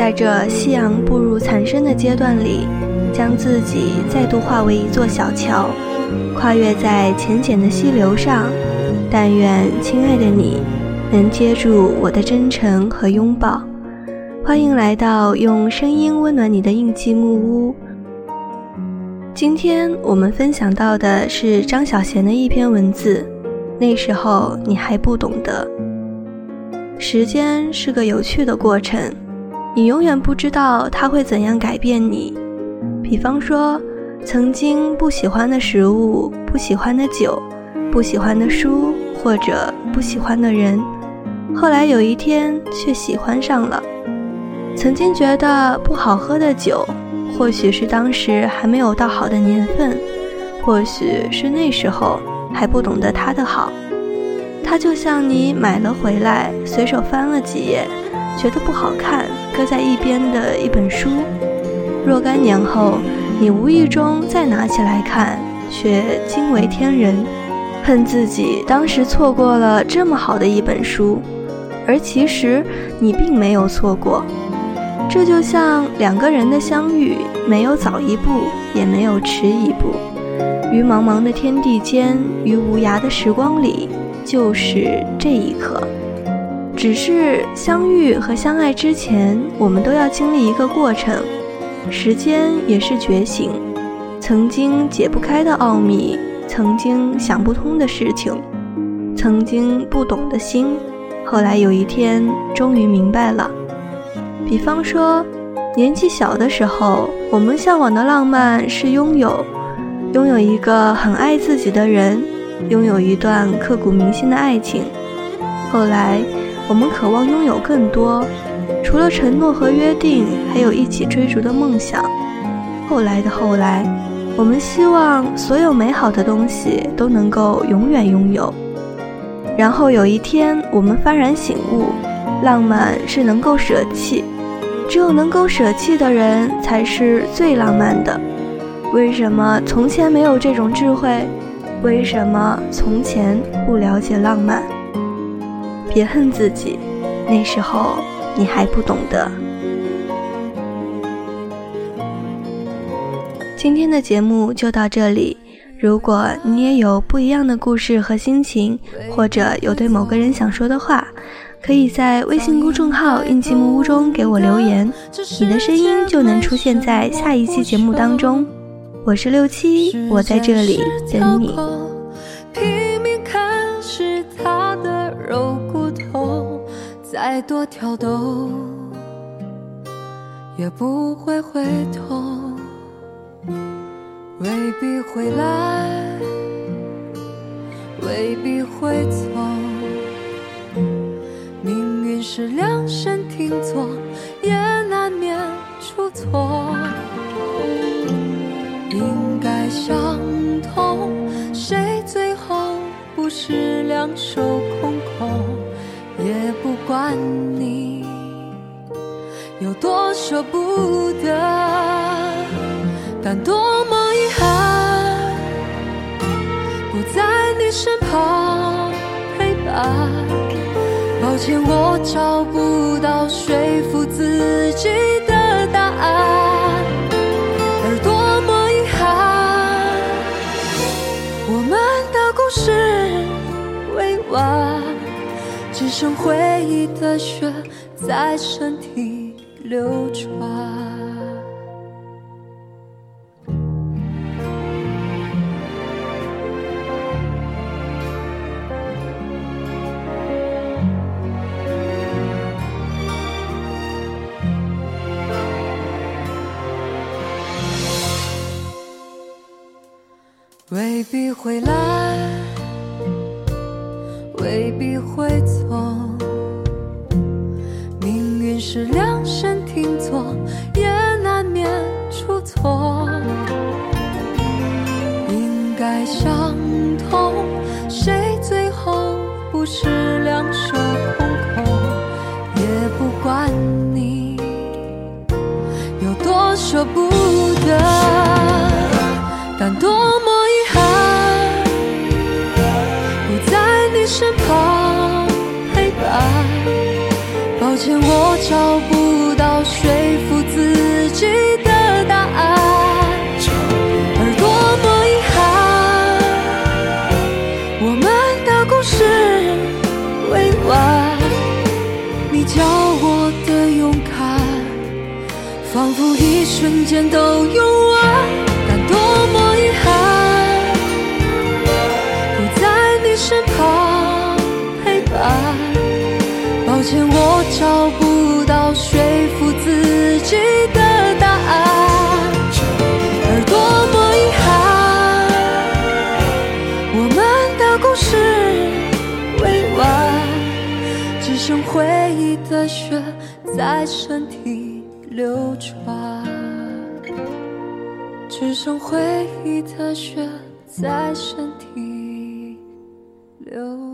在这夕阳步入残生的阶段里，将自己再度化为一座小桥，跨越在浅浅的溪流上。但愿亲爱的你，能接住我的真诚和拥抱。欢迎来到用声音温暖你的印记木屋。今天我们分享到的是张小娴的一篇文字。那时候你还不懂得，时间是个有趣的过程，你永远不知道它会怎样改变你。比方说，曾经不喜欢的食物、不喜欢的酒、不喜欢的书或者不喜欢的人，后来有一天却喜欢上了。曾经觉得不好喝的酒。或许是当时还没有到好的年份，或许是那时候还不懂得它的好。它就像你买了回来，随手翻了几页，觉得不好看，搁在一边的一本书。若干年后，你无意中再拿起来看，却惊为天人，恨自己当时错过了这么好的一本书。而其实你并没有错过。这就像两个人的相遇，没有早一步，也没有迟一步，于茫茫的天地间，于无涯的时光里，就是这一刻。只是相遇和相爱之前，我们都要经历一个过程。时间也是觉醒，曾经解不开的奥秘，曾经想不通的事情，曾经不懂的心，后来有一天终于明白了。比方说，年纪小的时候，我们向往的浪漫是拥有，拥有一个很爱自己的人，拥有一段刻骨铭心的爱情。后来，我们渴望拥有更多，除了承诺和约定，还有一起追逐的梦想。后来的后来，我们希望所有美好的东西都能够永远拥有。然后有一天，我们幡然醒悟，浪漫是能够舍弃。只有能够舍弃的人才是最浪漫的。为什么从前没有这种智慧？为什么从前不了解浪漫？别恨自己，那时候你还不懂得。今天的节目就到这里。如果你也有不一样的故事和心情，或者有对某个人想说的话。可以在微信公众号“印记木屋”中给我留言，你的声音就能出现在下一期节目当中。我是六七，我在这里等你。再多挑逗也不会回头，未必会来，未必会走。命运是量身定做，也难免出错。应该相同，谁最后不是两手舍不得，但多么遗憾，不在你身旁陪伴。抱歉，我找不到说服自己的答案，而多么遗憾，我们的故事未完，只剩回忆的血在身体流转。未必会来，未必会走。命运是仿佛一瞬间都用完，但多么遗憾，不在你身旁陪伴。抱歉，我找不到说服自己的答案，而多么遗憾，我们的故事未完，只剩回忆的血在身体。流转，只剩回忆的血在身体流